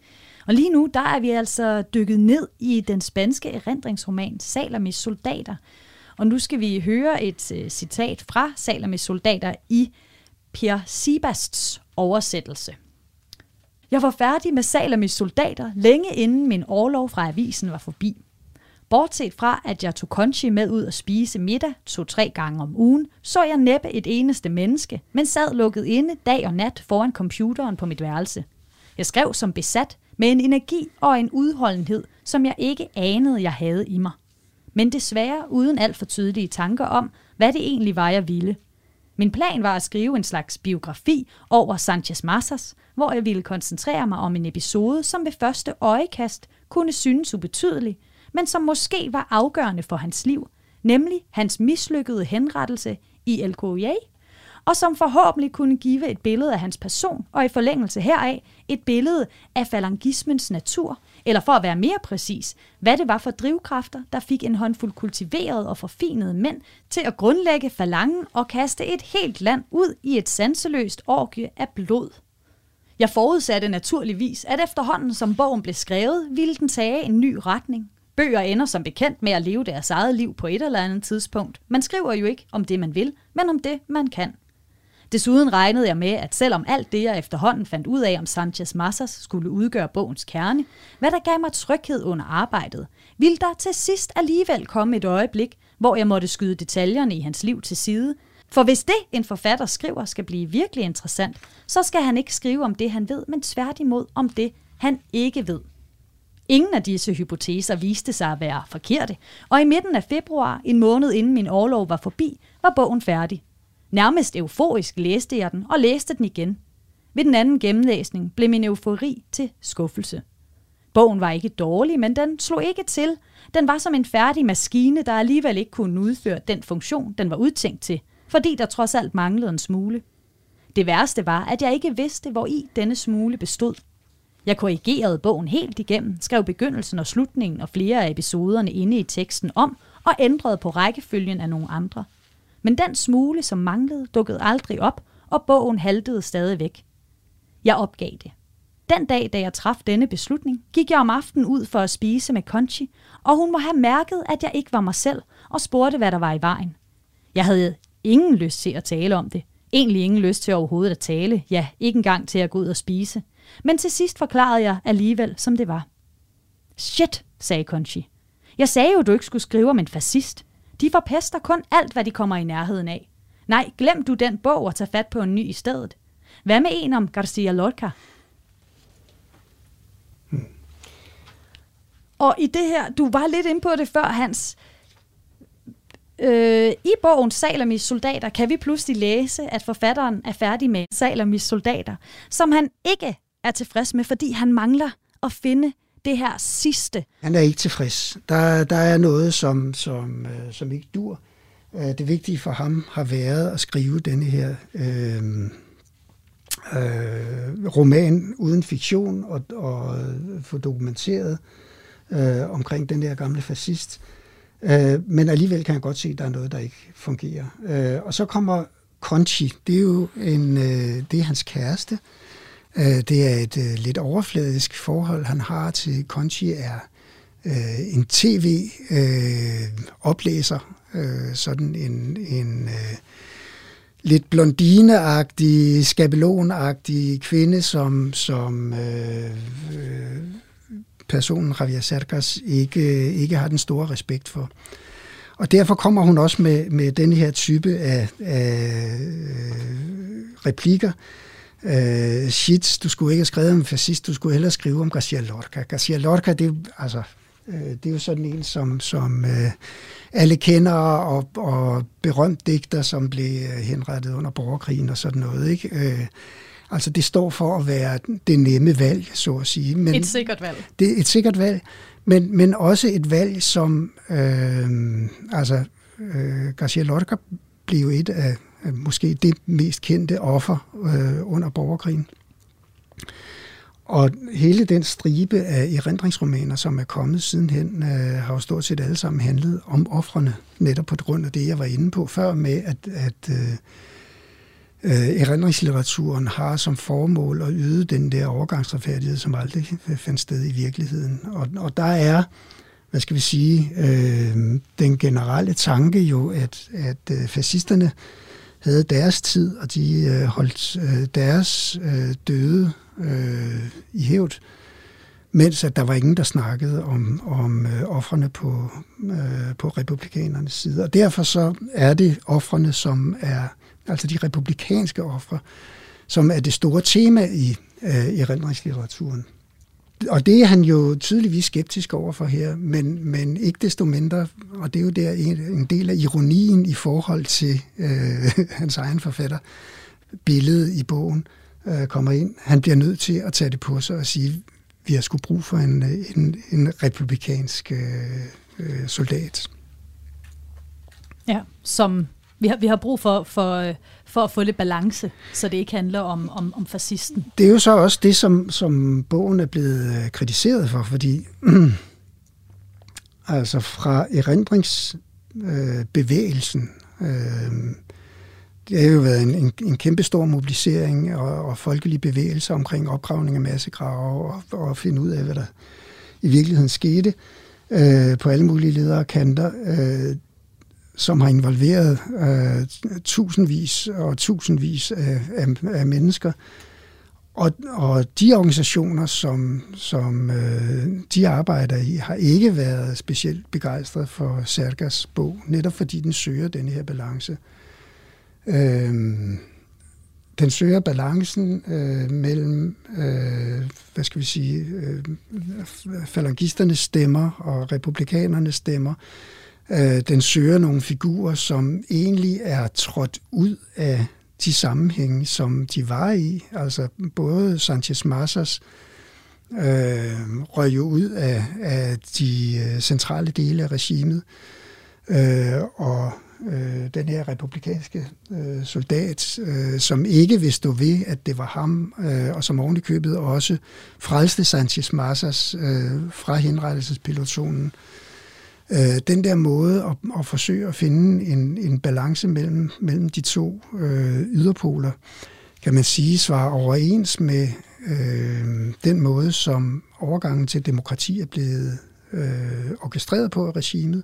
A: Og lige nu, der er vi altså dykket ned i den spanske erindringsroman Salamis soldater. Og nu skal vi høre et uh, citat fra Salamis soldater i Per Sibasts oversættelse. Jeg var færdig med Salamis soldater længe inden min overlov fra avisen var forbi. Bortset fra, at jeg tog Conchi med ud og spise middag to-tre gange om ugen, så jeg næppe et eneste menneske, men sad lukket inde dag og nat foran computeren på mit værelse. Jeg skrev som besat, med en energi og en udholdenhed, som jeg ikke anede, jeg havde i mig. Men desværre uden alt for tydelige tanker om, hvad det egentlig var, jeg ville. Min plan var at skrive en slags biografi over Sanchez Massas, hvor jeg ville koncentrere mig om en episode, som ved første øjekast kunne synes ubetydelig, men som måske var afgørende for hans liv, nemlig hans mislykkede henrettelse i El Coyote og som forhåbentlig kunne give et billede af hans person, og i forlængelse heraf et billede af falangismens natur, eller for at være mere præcis, hvad det var for drivkræfter, der fik en håndfuld kultiverede og forfinede mænd til at grundlægge falangen og kaste et helt land ud i et sanseløst orgie af blod. Jeg forudsatte naturligvis, at efterhånden som bogen blev skrevet, ville den tage en ny retning, Bøger ender som bekendt med at leve deres eget liv på et eller andet tidspunkt. Man skriver jo ikke om det, man vil, men om det, man kan. Desuden regnede jeg med, at selvom alt det, jeg efterhånden fandt ud af om Sanchez Massas skulle udgøre bogens kerne, hvad der gav mig tryghed under arbejdet, ville der til sidst alligevel komme et øjeblik, hvor jeg måtte skyde detaljerne i hans liv til side. For hvis det, en forfatter skriver, skal blive virkelig interessant, så skal han ikke skrive om det, han ved, men tværtimod om det, han ikke ved. Ingen af disse hypoteser viste sig at være forkerte, og i midten af februar, en måned inden min overlov var forbi, var bogen færdig. Nærmest euforisk læste jeg den og læste den igen. Ved den anden gennemlæsning blev min eufori til skuffelse. Bogen var ikke dårlig, men den slog ikke til. Den var som en færdig maskine, der alligevel ikke kunne udføre den funktion, den var udtænkt til, fordi der trods alt manglede en smule. Det værste var, at jeg ikke vidste, hvor i denne smule bestod. Jeg korrigerede bogen helt igennem, skrev begyndelsen og slutningen og flere af episoderne inde i teksten om, og ændrede på rækkefølgen af nogle andre. Men den smule, som manglede, dukkede aldrig op, og bogen haltede stadig væk. Jeg opgav det. Den dag, da jeg traf denne beslutning, gik jeg om aftenen ud for at spise med Conchi, og hun må have mærket, at jeg ikke var mig selv, og spurgte, hvad der var i vejen. Jeg havde ingen lyst til at tale om det. Egentlig ingen lyst til overhovedet at tale, ja, ikke engang til at gå ud og spise. Men til sidst forklarede jeg alligevel, som det var. Shit, sagde Conchi. Jeg sagde jo, du ikke skulle skrive om en fascist. De forpester kun alt, hvad de kommer i nærheden af. Nej, glem du den bog og tag fat på en ny i stedet. Hvad med en om Garcia Lorca? Hmm. Og i det her, du var lidt inde på det før, Hans. Øh, I bogen Salamis soldater kan vi pludselig læse, at forfatteren er færdig med Salamis soldater, som han ikke er tilfreds med, fordi han mangler at finde det her sidste.
C: Han er ikke tilfreds. Der, der er noget, som, som, øh, som ikke dur. Øh, det vigtige for ham har været at skrive denne her øh, øh, roman uden fiktion og, og få dokumenteret øh, omkring den der gamle fascist. Øh, men alligevel kan jeg godt se, at der er noget, der ikke fungerer. Øh, og så kommer Conchi. Det er jo en, øh, det er hans kæreste. Øh, Øh, det er et øh, lidt overfladisk forhold, han har til Conchi, er øh, en tv-oplæser, øh, øh, sådan en, en øh, lidt blondineagtig, skabelonagtig kvinde, som, som øh, øh, personen Javier Cercas ikke, ikke har den store respekt for. Og derfor kommer hun også med, med den her type af, af replikker. Øh, shit, du skulle ikke have skrevet om fascist, du skulle hellere skrive om Garcia Lorca. Garcia Lorca, det altså, øh, det er jo sådan en, som, som øh, alle kender, og, og berømt digter, som blev henrettet under borgerkrigen og sådan noget. Ikke? Øh, Altså det står for at være det nemme valg, så at sige.
A: Men et sikkert valg.
C: Det er et sikkert valg, men, men også et valg, som øh, altså øh, Garcia Lorca blev et af Øh, måske det mest kendte offer øh, under borgerkrigen. Og hele den stribe af erindringsromaner, som er kommet sidenhen, øh, har jo stort set alle sammen handlet om offrene, netop på grund af det, jeg var inde på før med, at, at øh, øh, erindringslitteraturen har som formål at yde den der overgangsretfærdighed, som aldrig fandt sted i virkeligheden. Og, og der er, hvad skal vi sige, øh, den generelle tanke jo, at, at øh, fascisterne havde deres tid, og de øh, holdt øh, deres øh, døde øh, i hævd, mens at der var ingen, der snakkede om, om øh, offrene på, øh, på republikanernes side. Og derfor så er det offrene, som er altså de republikanske ofre, som er det store tema i øh, erindringslitteraturen. Og det er han jo tydeligvis skeptisk overfor her, men, men ikke desto mindre, og det er jo der en, en del af ironien i forhold til øh, hans egen forfatter, billedet i bogen øh, kommer ind. Han bliver nødt til at tage det på sig og sige, vi har sgu brug for en, en, en republikansk øh, øh soldat.
A: Ja, som vi har, vi har brug for, for, øh, for at få lidt balance, så det ikke handler om, om, om fascisten.
C: Det er jo så også det, som, som bogen er blevet øh, kritiseret for, fordi altså fra erindringsbevægelsen, øh, det har jo været en, en, en kæmpe stor mobilisering og, og folkelige bevægelser omkring opgravning af massegrave og, og finde ud af, hvad der i virkeligheden skete øh, på alle mulige ledere kanter. Øh, som har involveret øh, tusindvis og tusindvis af, af, af mennesker. Og, og de organisationer, som, som øh, de arbejder i, har ikke været specielt begejstrede for Sergas bog, netop fordi den søger den her balance. Øh, den søger balancen øh, mellem, øh, hvad skal vi sige, øh, falangisternes stemmer og republikanernes stemmer, Øh, Øh, den søger nogle figurer, som egentlig er trådt ud af de sammenhænge, som de var i. Altså både Sanchez Massas øh, røg jo ud af, af de øh, centrale dele af regimet, øh, og øh, den her republikanske øh, soldat, øh, som ikke vil stå ved, at det var ham, øh, og som ovenikøbet også frelste Sanchez Massas øh, fra henrettelsespilotonen, øh, øh, den der måde at, at forsøge at finde en, en balance mellem, mellem de to øh, yderpoler, kan man sige, svarer overens med øh, den måde, som overgangen til demokrati er blevet øh, orkestreret på af regimet,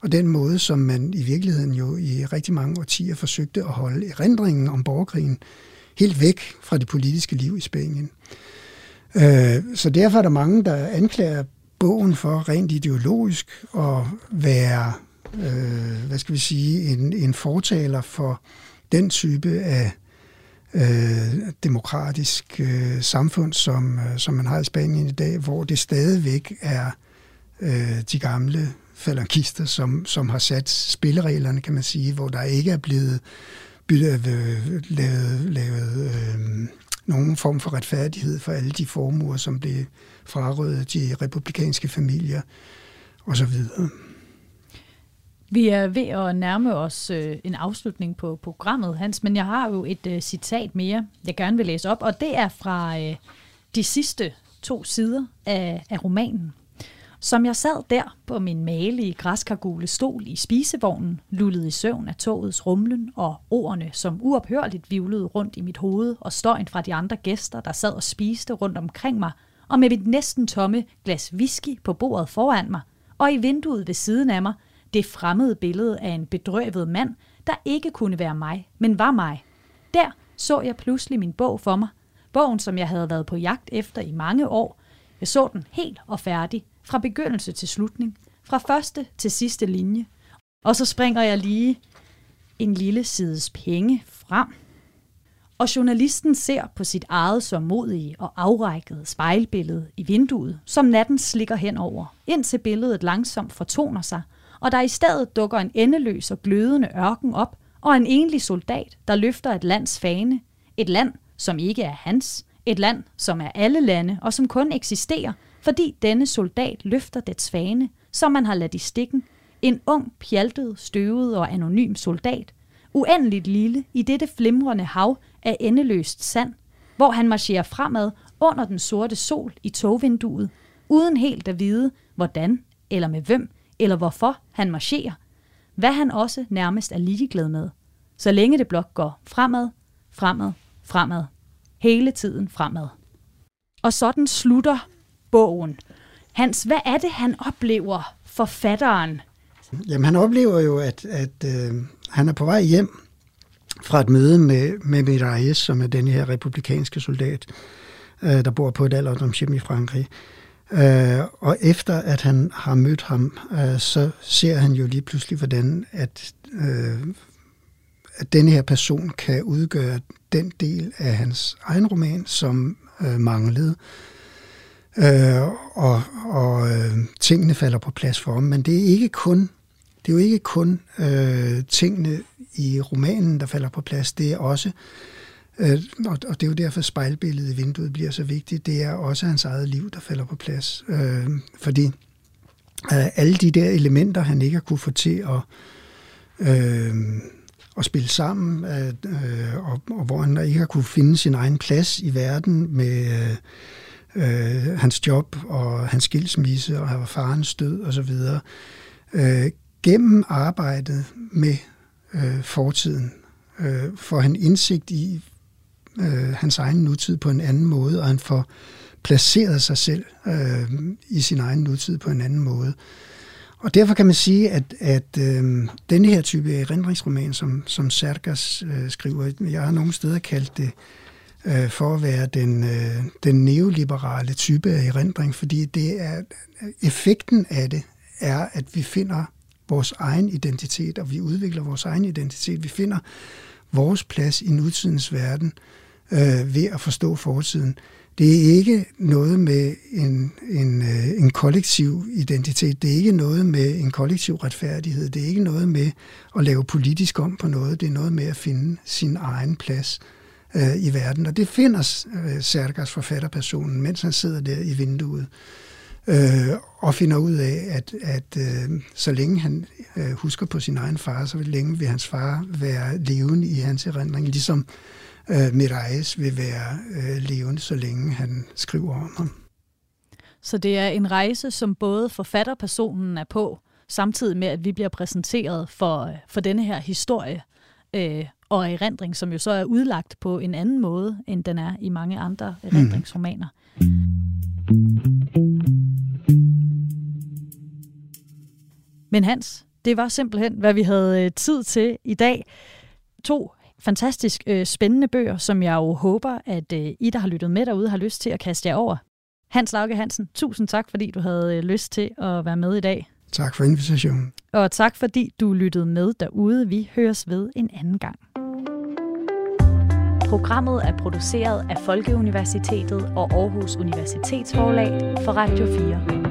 C: og den måde, som man i virkeligheden jo i rigtig mange årtier forsøgte at holde erindringen om borgerkrigen helt væk fra det politiske liv i Spanien. Øh, så derfor er der mange, der anklager bogen for rent ideologisk at være, øh, hvad skal vi sige, en, en fortaler for den type af øh, demokratisk øh, samfund, som, øh, som man har i Spanien i dag, hvor det stadigvæk er øh, de gamle falangister, som, som har sat spillereglerne, kan man sige, hvor der ikke er blevet byttet, øh, lavet, lavet øh, nogen form for retfærdighed for alle de formuer, som blev frarøvet de republikanske familier osv.
A: Vi er ved at nærme os øh, en afslutning på programmet, Hans, men jeg har jo et øh, citat mere, jeg gerne vil læse op, og det er fra øh, de sidste to sider af, af romanen. Som jeg sad der på min malige græskargule stol i spisevognen, lullede i søvn af togets rumlen og ordene, som uophørligt vivlede rundt i mit hoved og støjen fra de andre gæster, der sad og spiste rundt omkring mig, og med mit næsten tomme glas whisky på bordet foran mig, og i vinduet ved siden af mig, det fremmede billede af en bedrøvet mand, der ikke kunne være mig, men var mig. Der så jeg pludselig min bog for mig, bogen som jeg havde været på jagt efter i mange år. Jeg så den helt og færdig, fra begyndelse til slutning, fra første til sidste linje. Og så springer jeg lige en lille sides penge frem. Og journalisten ser på sit eget så modige og afrækkede spejlbillede i vinduet, som natten slikker henover, indtil billedet langsomt fortoner sig, og der i stedet dukker en endeløs og glødende ørken op, og en enlig soldat, der løfter et lands fane. Et land, som ikke er hans. Et land, som er alle lande, og som kun eksisterer, fordi denne soldat løfter dets fane, som man har ladt i stikken. En ung, pjaltet, støvet og anonym soldat, uendeligt lille i dette flimrende hav af endeløst sand, hvor han marcherer fremad under den sorte sol i togvinduet, uden helt at vide, hvordan eller med hvem eller hvorfor han marcherer, hvad han også nærmest er ligeglad med, så længe det blot går fremad, fremad, fremad, hele tiden fremad. Og sådan slutter bogen. Hans, hvad er det, han oplever, forfatteren?
C: Jamen, han oplever jo, at, at øh, han er på vej hjem fra et møde med, med Miralles, som er den her republikanske soldat, øh, der bor på et alderdomshjem i Frankrig. Øh, og efter at han har mødt ham, øh, så ser han jo lige pludselig, hvordan at, øh, at denne her person kan udgøre den del af hans egen roman, som øh, manglede. Øh, og og øh, tingene falder på plads for ham. Men det er ikke kun det er jo ikke kun øh, tingene i romanen, der falder på plads. Det er også Øh, og, og det er jo derfor spejlbilledet i vinduet bliver så vigtigt. Det er også hans eget liv, der falder på plads. Øh, fordi øh, alle de der elementer, han ikke har kunne få til at, øh, at spille sammen, øh, og, og hvor han ikke har kunne finde sin egen plads i verden med øh, øh hans job og hans skilsmisse og farens død osv., øh, gennem arbejdet med øh, fortiden øh, får han indsigt i, øh, hans egen nutid på en anden måde, og han får placeret sig selv øh, i sin egen nutid på en anden måde. Og derfor kan man sige, at, at øh, den her type erindringsroman, som, som Sergas øh, skriver, jeg har nogle steder kaldt det øh, for at være den, øh, den neoliberale type af erindring, fordi det er effekten af det er, at vi finder vores egen identitet, og vi udvikler vores egen identitet. Vi finder vores plads i nutidens verden, øh, ved at forstå fortiden. Det er ikke noget med en, en, øh, en kollektiv identitet. Det er ikke noget med en kollektiv retfærdighed. Det er ikke noget med at lave politisk om på noget. Det er noget med at finde sin egen plads øh, i verden. Og det finder øh, Sergas forfatterpersonen, mens han sidder der i vinduet øh, og finder ud af, at, at øh, så længe han øh, husker på sin egen far, så vil længe vil hans far være levende i hans erindring, ligesom øh, Mirais vil være øh, levende, så længe han skriver om ham.
A: Så det er en rejse, som både forfatterpersonen er på, samtidig med, at vi bliver præsenteret for, for denne her historie, øh, og erindring, som jo så er udlagt på en anden måde, end den er i mange andre erindringsromaner. Men Hans, det var simpelthen, hvad vi havde øh, tid til i dag. To fantastisk øh, spændende bøger, som jeg jo håber, at øh, I, der har lyttet med derude, har lyst til at kaste jer over. Hans Lauke Hansen, tusind tak, fordi du havde øh, lyst til at være med i dag.
C: Tak for invitationen.
A: Og tak, fordi du lyttede med derude. Vi høres ved en anden gang.
D: Programmet er produceret af Folkeuniversitetet og Aarhus Universitetsforlag for Radio 4.